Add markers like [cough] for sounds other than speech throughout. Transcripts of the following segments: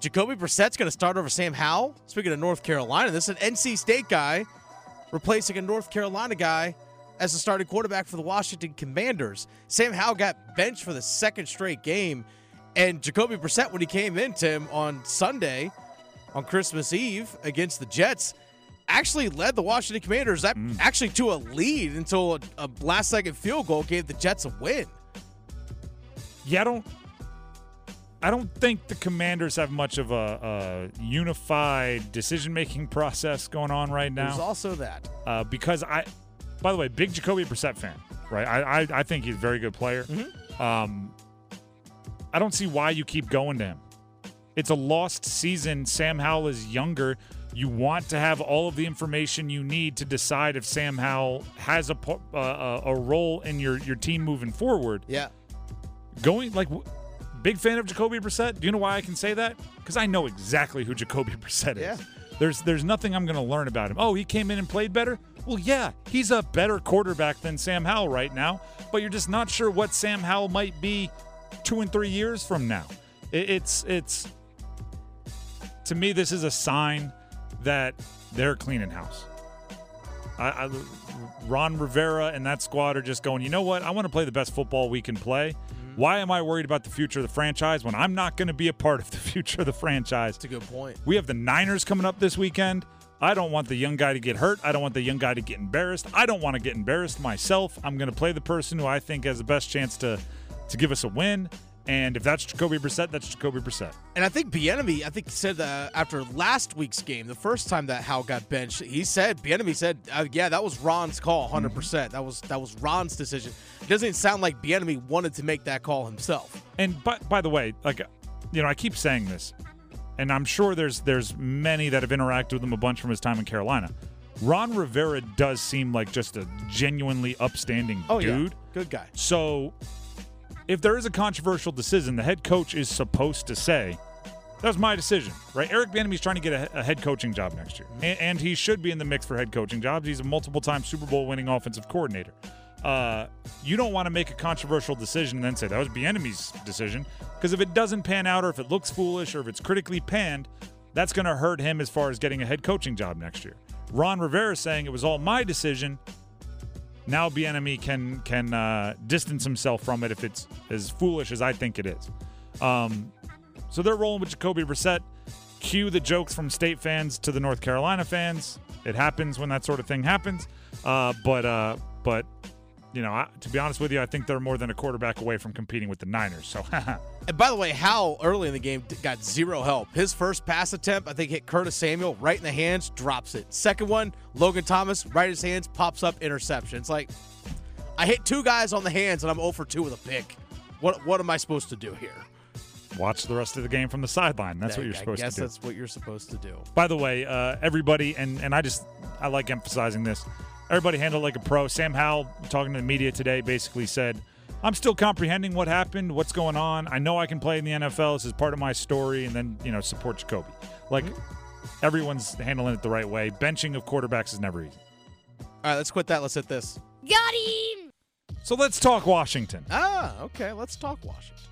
Jacoby Brissett's going to start over Sam Howell. Speaking of North Carolina, this is an NC State guy replacing a North Carolina guy as the starting quarterback for the Washington Commanders. Sam Howell got benched for the second straight game, and Jacoby Brissett, when he came into him on Sunday, on Christmas Eve against the Jets, actually led the Washington Commanders that mm. actually to a lead until a, a last second field goal gave the Jets a win. Yeah, I don't. I don't think the Commanders have much of a, a unified decision-making [laughs] process going on right now. There's also that. Uh, because I, by the way, big Jacoby Brissett fan, right? I I, I think he's a very good player. Um, I don't see why you keep going to him. It's a lost season. Sam Howell is younger. You want to have all of the information you need to decide if Sam Howell has a uh, a a role in your your team moving forward Yeah. going like big fan of Jacoby Brissett. Do you know why I can say that? Because I know exactly who Jacoby [laughs] Brissett is. Yeah. There's there's nothing I'm going to learn about him. Oh, he came in and played better. Well, yeah, he's a better quarterback than Sam Howell right now, but you're just not sure what Sam Howell might be two and three years from now. It, it's it's to me this is a sign that they're cleaning house. I, I, Ron Rivera and that squad are just going, you know what? I want to play the best football we can play. Why am I worried about the future of the franchise when I'm not going to be a part of the [laughs] future of the franchise? That's a good point. We have the Niners coming up this weekend. I don't want the young guy to get hurt. I don't want the young guy to get embarrassed. I don't want to get embarrassed myself. I'm going to play the person who I think has the best chance to to give us a win. And if that's Jacoby Brissett, that's Jacoby Brissett. And I think Bieniemy, I think said after last week's game, the first time that Howell got benched, he said Bieniemy said, uh, "Yeah, that was Ron's call, 100. percent That was that was Ron's decision." It doesn't sound like Bieniemy wanted to make that call himself. And by, by the way, like you know, I keep saying this, and I'm sure there's there's many that have interacted with him a bunch from his time in Carolina. Ron Rivera does seem like just a genuinely upstanding Oh dude. yeah, good guy. So, if there is a controversial decision, the head coach is supposed to say, "That was my decision." Right? Eric Bieniemy's trying to get a, a head coaching job next year, and, and he should be in the mix for head coaching jobs. He's a multiple-time Super Bowl winning offensive coordinator. Uh, you don't want to make a controversial decision and then say that was Bieniemy's decision, because if it doesn't pan out, or if it looks foolish, or if it's critically panned, that's going to hurt him as far as getting a head coaching job next year. Ron Rivera saying it was all my decision now Bieniemy can can uh, distance himself from it if it's as foolish as I think it is. Um, so they're rolling with Jacoby Brissett. Cue the jokes from state fans to the North Carolina fans. It happens when that sort of thing happens. Uh, but uh, but you know, I, to be honest with you, I think they're more than a quarterback away from competing with the Niners. So [laughs] And by the way, Howell early in the game got zero help. His first pass attempt, I think, hit Curtis Samuel right in the hands, drops it. Second one, Logan Thomas, right in his hands, pops up interception. It's like I hit two guys on the hands and I'm 0 for 2 with a pick. What what am I supposed to do here? watch the rest of the game from the sideline. That's what you're supposed to do. Guess that's what you're supposed to do. By the way, uh, everybody, and, and I just I like emphasizing this. Everybody handled like a pro. Sam Howell, talking to the media today, basically said, "I'm still comprehending what happened, what's going on. I know I can play in the NFL. This is part of my story." And then you know support Jacoby. Like everyone's handling it the right way. Benching of quarterbacks is never easy. All right, let's quit that. Let's hit this. Got him! So let's talk Washington. Ah, okay. Let's talk Washington.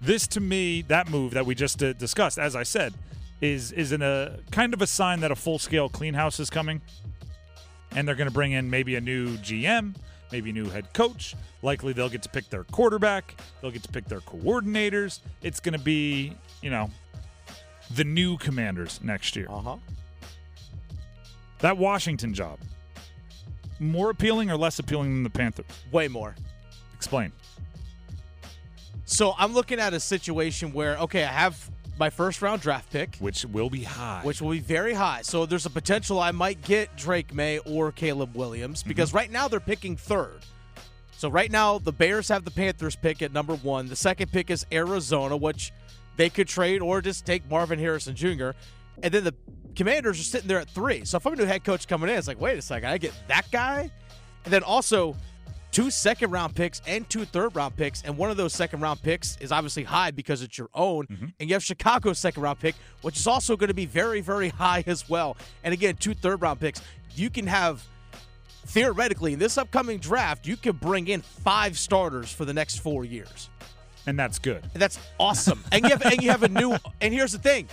this to me that move that we just uh, discussed as i said is is in a kind of a sign that a full scale clean house is coming and they're going to bring in maybe a new gm maybe new head coach. Likely they'll get to pick their quarterback. They'll get to pick their coordinators. It's going to be you know the new commanders next year. Uh huh. that washington job. More appealing or less appealing than the panthers? Way more. explain. So I'm looking at a situation where, okay, I have my first round draft pick. which will be high which will be very high. So there's a potential I might get Drake Maye or Caleb Williams mm-hmm. because right now they're picking third. So right now the Bears have the Panthers pick at number one. The second pick is Arizona, which they could trade or just take Marvin Harrison Jr. And then the Commanders are sitting there at three. So if I'm a new head coach coming in, it's like, wait a second, I get that guy, and then also two second round picks and two third round picks. And one of those second round picks is obviously high because it's your own. Mm-hmm. And you have Chicago's second round pick, which is also going to be very, very high as well. And again, two third round picks. You can have theoretically in this upcoming draft, you can bring in five starters for the next four years. and that's good. And that's awesome. and you have and you have a new [laughs] and here's the thing.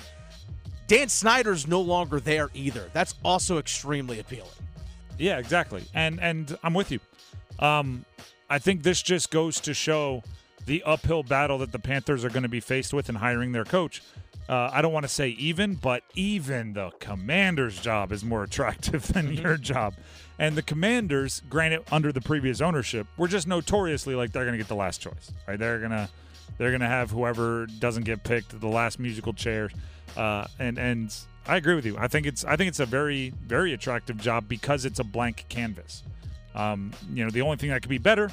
Dan Snyder's no longer there either. That's also extremely appealing. Yeah, exactly. And and I'm with you. Um, I think this just goes to show the uphill battle that the Panthers are going to be faced with in hiring their coach. Uh, I don't want to say even, but even the commander's job is more [laughs] attractive than Mm-hmm. your job. And the commanders, granted, under the previous ownership, were just notoriously like they're going to get the last choice, right? They're gonna they're gonna have whoever doesn't get picked the last musical chair. Uh, and and I agree with you. I think it's I think it's a very very attractive job because it's a blank canvas. Um, you know, the only thing that could be better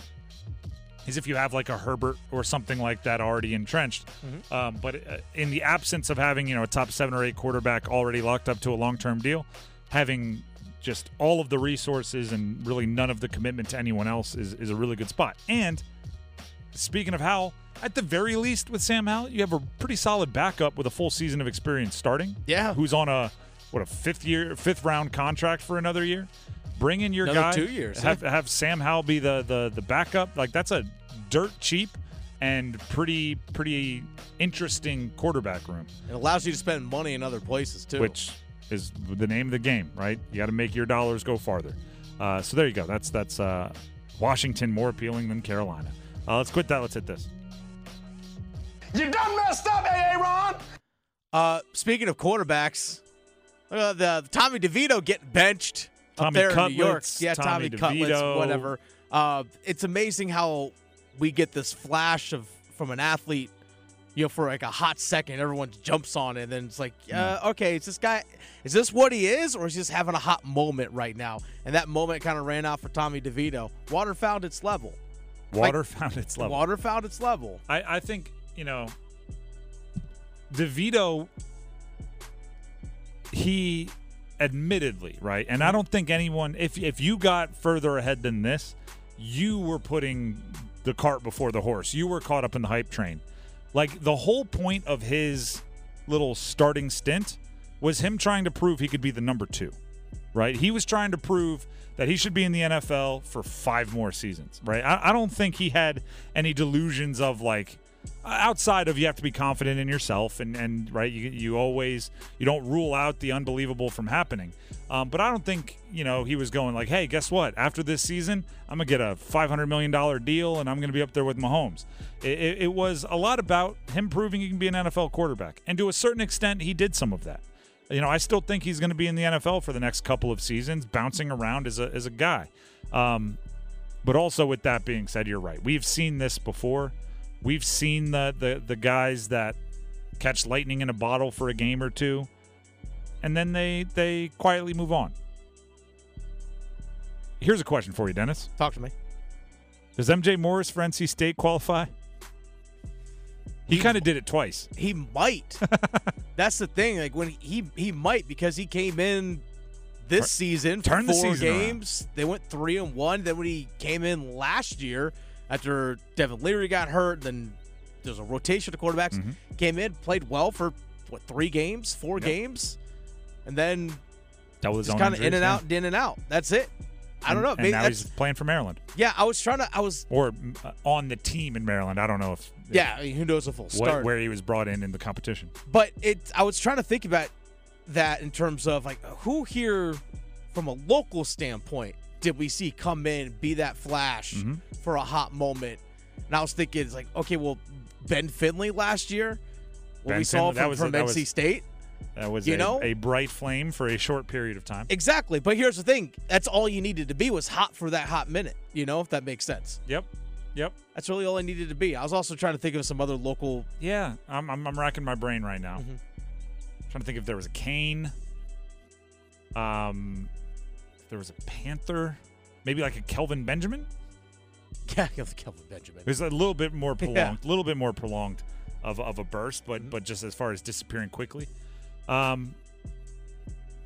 is if you have like a Herbert or something like that already entrenched. Um, but uh, in the absence of having you know a top seven or eight quarterback already locked up to a long term deal, having just all of the resources and really none of the commitment to anyone else is, is a really good spot. And speaking of Howell, at the very least with Sam Howell, you have a pretty solid backup with a full season of experience starting. Yeah. Who's on a what a fifth year fifth round contract for another year. Bring in your Another guy. two years, Have have Sam Howell be the the the backup. Like that's a dirt cheap and pretty pretty interesting quarterback room, It allows you to spend money in other places too. which is the name of the game, right? You got to make your dollars go farther. Uh, so there you go. That's that's uh, Washington more appealing than Carolina. Uh, let's quit that. Let's hit this. You done messed up, AA Ron! uh, speaking of quarterbacks, uh, the Tommy DeVito getting benched up Tommy there in New York. Cutlets, Yeah, Tommy Tommy, Cutlets, whatever. Uh, it's amazing how we get this flash of from an athlete, you know, for like a hot second, everyone jumps on it, and then it's like, uh, okay, is this guy, is this what he is, or is he just having a hot moment right now? And that moment kind of ran out for Tommy DeVito. Water found its level. Water found its level. Water found its level. I, I think you know DeVito he admittedly right and I don't think anyone if if you got further ahead than this you were putting the cart before the horse you were caught up in the hype train like the whole point of his little starting stint was him trying to prove he could be the number 2 right? He was trying to prove that he should be in the NFL for five more seasons, right? I, I don't think he had any delusions of like outside of you have to be confident in yourself and and right you you always you don't rule out the unbelievable from happening. Um, but I don't think you know he was going like, hey, guess what? After this season, I'm gonna get a 500 million dollar deal and I'm gonna be up there with Mahomes. It, it, it was a lot about him proving he can be an NFL quarterback, and to a certain extent, he did some of that. You know, I still think he's to be in the NFL for the next couple of seasons, bouncing around as a as a guy. Um, but also, with that being said, you're right. We've seen this before. We've seen the the the guys that catch lightning in a bottle for a game or two, and then they they quietly move on. Here's a question for you, Dennis. Talk to me. Does MJ Morris for NC State qualify? He kind of did it twice. He might. [laughs] That's the thing. Like when he he might because he came in this season turn the season around. games. They went three and one. Then when he came in last year after Devin Leary got hurt, then there's a rotation of quarterbacks. Mm-hmm. Came in, played well for what three games, four Yep. games, and then That was just kind of in and out, in and out. That's it. I don't know. And Maybe now he's playing for Maryland. yeah, I was trying to. I was or uh, on the team in Maryland. I don't know if yeah. I mean, who knows if he'll what, start? where he was brought in in the competition. But it, I was trying to think about that in terms of like who here, from a local standpoint, did we see come in be that flash Mm-hmm. for a hot moment? And I was thinking, it's like, okay, well, Ben Finley last year, what Ben we saw Finley, from, from NC was- State, That was You a, know? a bright flame for a short period of time. exactly. But here's the thing: that's all you needed to be was hot for that hot minute. You know, if that makes sense. Yep, yep, That's really all I needed to be. I was also trying to think of some other local. yeah. I'm I'm, I'm racking my brain right now. Mm-hmm. Trying to think if there was a Kane. Um, there was a Panther, maybe like a Kelvin Benjamin. [laughs] Yeah, Kelvin Benjamin. It was a little bit more [laughs] prolonged, a little bit more prolonged of, of a burst, but but just as far as disappearing quickly. Um,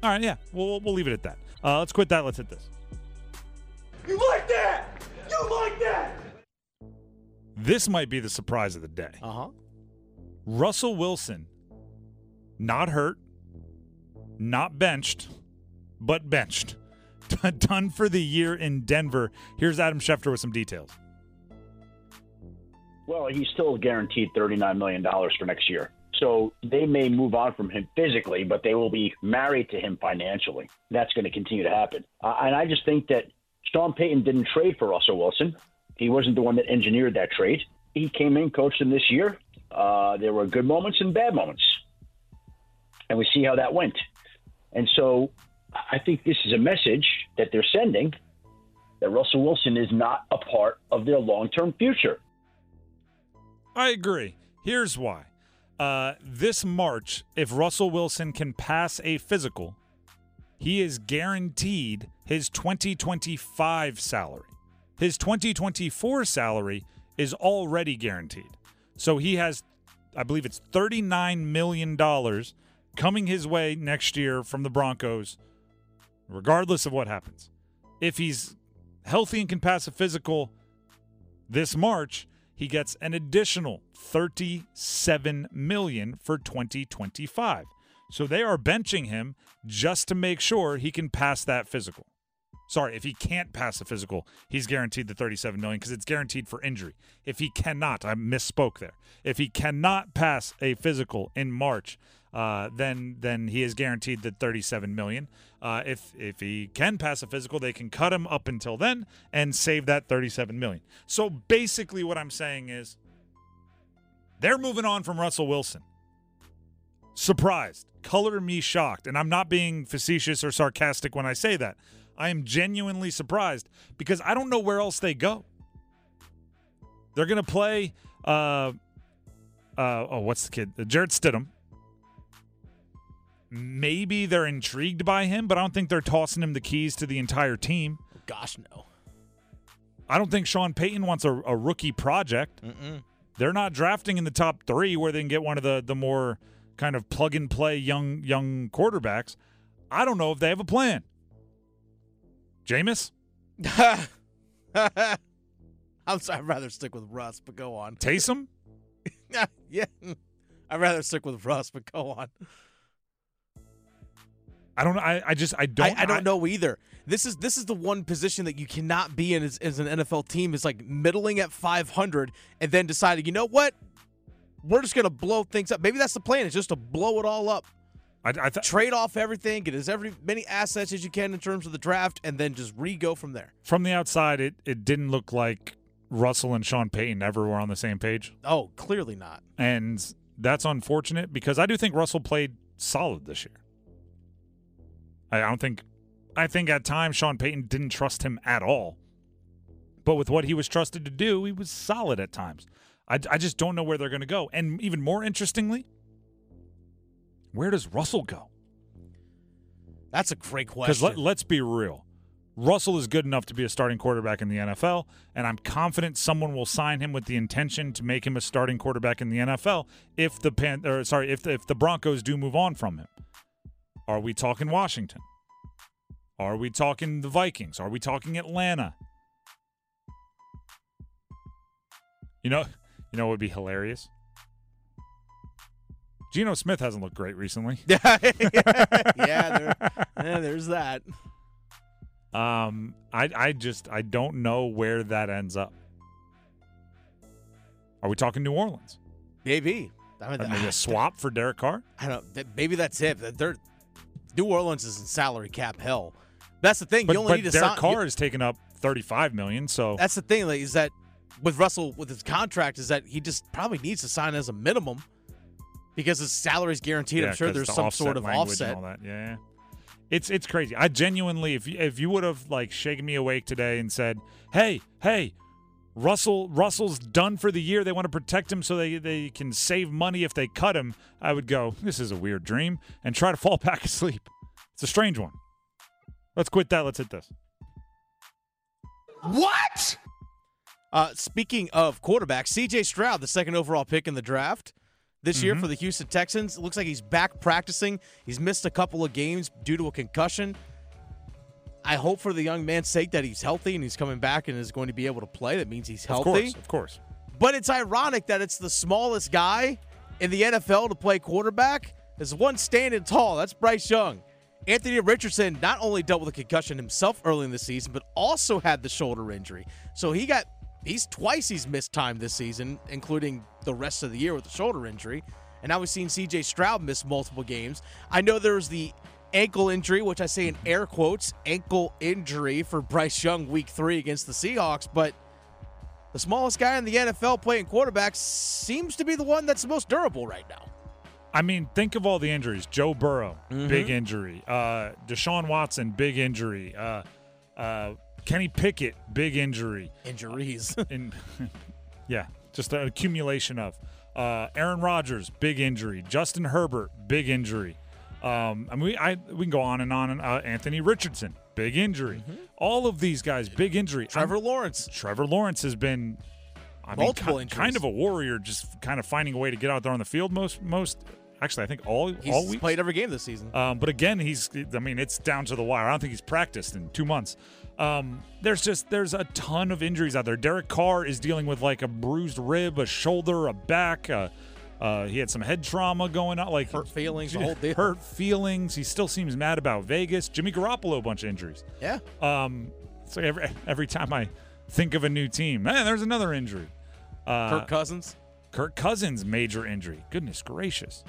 all right, yeah, we'll we'll leave it at that. Uh, let's quit that. Let's hit this. You like that? You like that? This might be the surprise of the day. Uh huh. Russell Wilson, not hurt, not benched, but benched. [laughs] Done for the year in Denver. Here's Adam Schefter with some details. Well, he's still guaranteed $39 million for next year. So they may move on from him physically, but they will be married to him financially. That's going to continue to happen. Uh, and I just think that Sean Payton didn't trade for Russell Wilson. He wasn't the one that engineered that trade. He came in, coached him this year. Uh, there were good moments and bad moments. And we see how that went. And so I think this is a message that they're sending that Russell Wilson is not a part of their long term future. I agree. Here's why. Uh, this March, if Russell Wilson can pass a physical, he is guaranteed his 2025 salary. His 2024 salary is already guaranteed. So he has, I believe it's $39 million coming his way next year from the Broncos, regardless of what happens. If he's healthy and can pass a physical this March, he gets an additional 37 million for 2025. So they are benching him just to make sure he can pass that physical. Sorry, if he can't pass a physical, he's guaranteed the 37 million because it's guaranteed for injury. If he cannot, I misspoke there. If he cannot pass a physical in March, uh, then then he is guaranteed the 37 million. Uh, if if he can pass a physical, they can cut him up until then and save that 37 million. So basically, what I'm saying is they're moving on from Russell Wilson. Surprised, color me shocked, and I'm not being facetious or sarcastic when I say that. I am genuinely surprised because I don't know where else they go. They're to play. Uh, uh, oh, what's the kid? Jarrett Stidham maybe they're intrigued by him, but I don't think they're tossing him the keys to the entire team. Gosh, no. I don't think Sean Payton wants a, a rookie project. Mm-mm. They're not drafting in the top three where they can get one of the the more kind of plug and play young young quarterbacks. I don't know if they have a plan. Jameis? [laughs] I'm sorry, I'd rather stick with Russ, but go on. Taysom? [laughs] yeah. I'd rather stick with Russ, but go on. I don't know. I, I just I don't I, I don't know either. This is this is the one position that you cannot be in as, as an NFL team is like middling at 500 and then deciding, you know what, we're just gonna blow things up. Maybe that's the plan. It's just to blow it all up. I, I th- Trade off everything, get as every many assets as you can in terms of the draft, and then just re go from there. From the outside, it it didn't look like Russell and Sean Payton ever were on the same page, Oh, clearly not. and that's unfortunate because I do think Russell played solid this year. I don't think. I think at times Sean Payton didn't trust him at all. But with what he was trusted to do, he was solid at times. I, I just don't know where they're going to go. And even more interestingly, where does Russell go? That's a great Because question. let, let's be real. Russell is good enough to be a starting quarterback in the NFL, and I'm confident someone will sign him with the intention to make him a starting quarterback in the NFL if the Pan- or sorry, if the, if the Broncos do move on from him. Are we talking Washington? Are we talking the Vikings? Are we talking Atlanta? You know, you know what would be hilarious? Geno Smith hasn't looked great recently. [laughs] yeah, there, [laughs] yeah, there's that. Um, I I just I don't know where that ends up. Are we talking New Orleans? Maybe. I mean, Maybe a swap for Derek Carr? I don't. Maybe that's it. They're, New Orleans is in salary cap hell. That's the thing. But, you only need to Derek sign. Carr you- has taken up thirty-five million. So that's the thing. Like, is that with Russell with his contract is that he just probably needs to sign as a minimum because his salary is guaranteed. Yeah, I'm sure there's the some sort of offset. All that. Yeah, it's it's crazy. I genuinely, if you, if you would have like shaken me awake today and said, "Hey, hey." Russell Russell's done for the year. They want to protect him so they, they can save money if they cut him. I would go, this is a weird dream, and try to [laughs] fall back asleep. It's a strange one. Let's quit that. Let's hit this. What? Uh, speaking of quarterbacks, C.J. Stroud, the second overall pick in the draft this Mm-hmm. year for the Houston Texans, looks like he's back practicing. He's missed a couple of games due to a concussion. I hope for the young man's sake that he's healthy and he's coming back and is going to be able to play. That means he's Of healthy. course, of course. But it's ironic that it's the smallest guy in the NFL to play quarterback. There's one standing tall. That's Bryce Young. Anthony Richardson not only dealt with a concussion himself early in the season, but also had the shoulder injury. So he got he's twice he's missed time this season, including the rest of the year with the shoulder injury. And now we've seen CJ Stroud miss multiple games. I know there was the ankle injury, which I say in air quotes, ankle injury for Bryce Young week three against the Seahawks, but the smallest guy in the NFL playing quarterback seems to be the one that's the most durable right now. I mean, think of all the injuries. Joe Burrow, Mm-hmm. big injury. Uh, Deshaun Watson, big injury. Uh, uh, Kenny Pickett, big injury. Injuries. [laughs] In, [laughs] yeah, just an accumulation of. Uh, Aaron Rodgers, big injury. Justin Herbert, big injury. Um, I mean, we, I, we can go on and on. And, uh, Anthony Richardson, big injury. All of these guys, big injury. Mm-hmm. Trevor I'm- Lawrence. Trevor Lawrence has been I Multiple mean, ki- injuries. kind of a warrior, just kind of finding a way to get out there on the field. Most, most actually, I think all He's all week. played every game this season. Um, but again, he's I mean, it's down to the wire. I don't think he's practiced in two months. Um, there's just there's a ton of injuries out there. Derek Carr is dealing with like a bruised rib, a shoulder, a back. Uh, uh, he had some head trauma going on, like Hurt feelings, the whole deal. Hurt feelings. He still seems mad about Vegas. Jimmy Garoppolo, a bunch of injuries. Yeah. Um, like every every time I think of a new team, man, there's another injury. Uh, Kirk Cousins. Kirk Cousins major injury. Goodness gracious.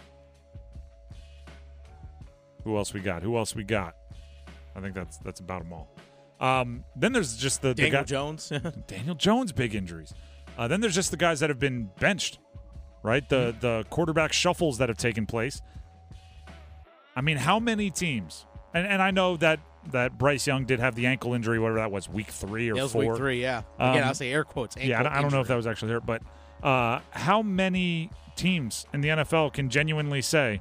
Who else we got? Who else we got? I think that's that's about them all. Um, then there's just the, the Daniel guy, Jones. [laughs] Daniel Jones big injuries. Uh, then there's just the guys that have been benched, right? The the quarterback shuffles that have taken place. I mean, how many teams? And and I know that that Bryce Young did have the ankle injury, whatever that was, week three or four. week three, yeah. Again, Um, I'll say air quotes. yeah, I don't, I don't know if that was actually there, but uh, how many teams in the NFL can genuinely say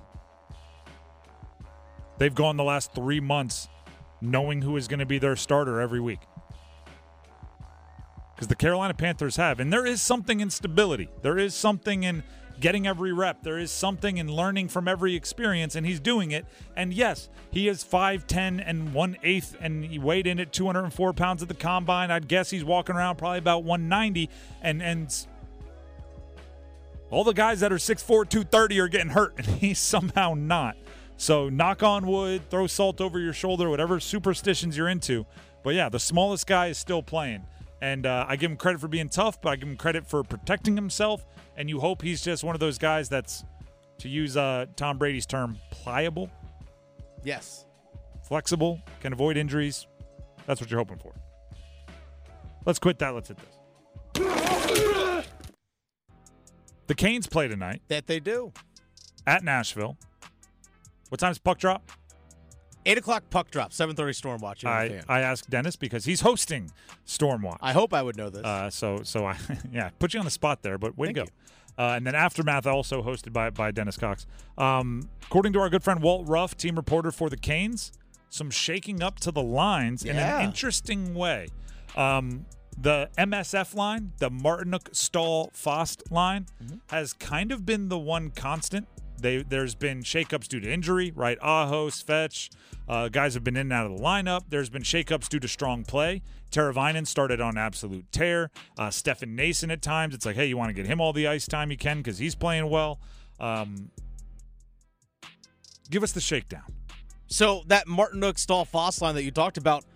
they've gone the last three months knowing who is going to be their starter every week? Because the Carolina Panthers have, and there is something in stability. There is something in getting every rep. There is something in learning from every experience, and he's doing it. And yes, he is 5'10 and 1 8, and he weighed in at 204 pounds at the combine. I'd guess he's walking around probably about 190. And, and all the guys that are 6'4, 230 are getting hurt, [laughs] and he's somehow not. So knock on wood, throw salt over your shoulder, whatever superstitions you're into. But yeah, the smallest guy is still playing. And uh, I give him credit for being tough, but I give him credit for protecting himself. And you hope he's just one of those guys that's, to use uh, Tom Brady's term, pliable, Yes. flexible, can avoid injuries. That's what you're hoping for. Let's quit that. Let's hit this. The Canes play tonight That they do. at Nashville. What time's puck drop? Eight o'clock puck drop, seven thirty storm watch. I. I asked Dennis because he's hosting Stormwatch. I hope I would know this. Uh, so so I [laughs] yeah put you on the spot there, but way Thank to go. Uh, and then Aftermath also hosted by by Dennis Cox. Um, according to our good friend Walt Ruff, team reporter for the Canes, some shaking up to the lines in an interesting way. Um, the MSF line, the Martinook Staal Fast line, Mm-hmm. has kind of been the one constant. They, there's been shakeups due to injury, right? Aho, Svech, uh, guys have been in and out of the lineup. There's been shakeups due to strong play. Teravainen started on absolute tear. Uh, Stefan Noesen at times, it's like, hey, you want to get him all the ice time you can because he's playing well. Um, give us the shakedown. So that Martinook Staal Fast line that you talked about,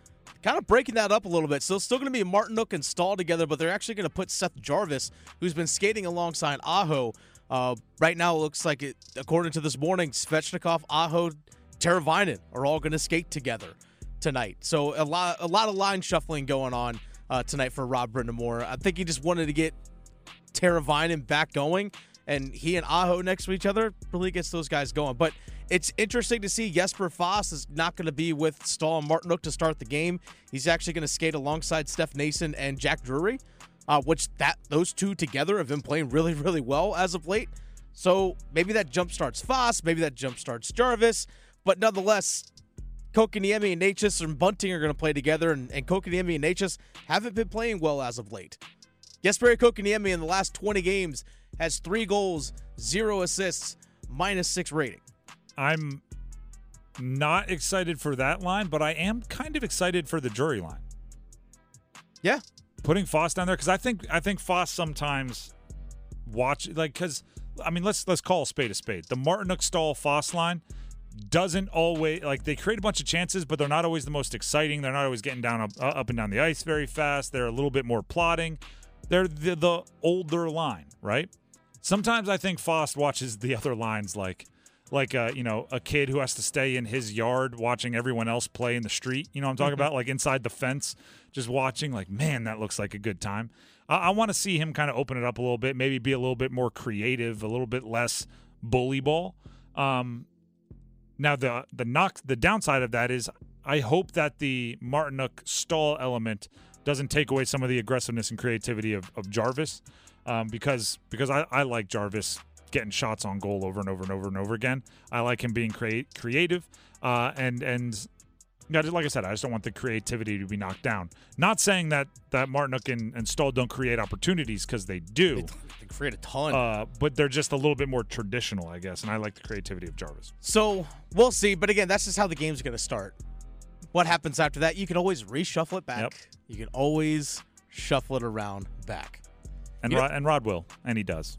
kind of breaking that up a little bit. So it's still going to be Martinook and Staal together, but they're actually going to put Seth Jarvis, who's been skating alongside Aho. Uh, right now, it looks like it, according to this morning, Svechnikov, Aho, Teravainen are all going to skate together tonight. So a lot, a lot of line shuffling going on uh, tonight for Rod Brind'Amour. I think he just wanted to get Teravainen back going, and he and Aho next to each other really gets those guys going. But it's interesting to see Jesper Fast is not going to be with Staal and Martinook to start the game. He's actually going to skate alongside Steph Noesen and Jack Drury, uh, which that those two together have been playing really, [laughs] really well as of late. So maybe that jump starts Fast, maybe that jump starts Jarvis, but nonetheless, Kotkaniemi and Necas and Bunting are going to play together, and, and Kotkaniemi and Necas haven't been playing well as of late. Jesperi Kotkaniemi in the last 20 games has three goals, zero assists, minus six rating. I'm not excited for that line, but I am kind of excited for the Drury line. Yeah. Putting Fast down there because I think I think Fast sometimes watch like because I mean let's let's call a spade a spade. The Martinook Staal Fast line doesn't always like they create a bunch of chances, but they're not always the most exciting. They're not always getting down up, uh, up and down the ice very fast. They're a little bit more plotting. they're the, the older line, right? Sometimes I think Fast watches the [laughs] other lines like like a you know a kid who has to stay in his yard watching everyone else play in the street. You know what I'm talking about? Like inside the fence, just watching. Like man, that looks like a good time. I, I want to see him kind of open it up a little bit, maybe be a little bit more creative, a little bit less bully ball. Um, now the the knock the downside of that is I hope that the Martinook Staal element doesn't take away some of the aggressiveness and creativity of, of Jarvis. Um, because because I, I like Jarvis getting shots on goal over and over and over and over again. I like him being create creative. Uh, and and yeah, just like I said, I just don't want the creativity to be knocked down. Not saying that that Martinook and, and Staal don't create opportunities because they do. They, they create a ton. Uh, but they're just a little bit more traditional, I guess. And I like the creativity of Jarvis. So we'll see. But again, that's just how the game's going to start. What happens after that? You can always reshuffle it back. Yep. You can always shuffle it around back. And Rod, and Rod will, and he does.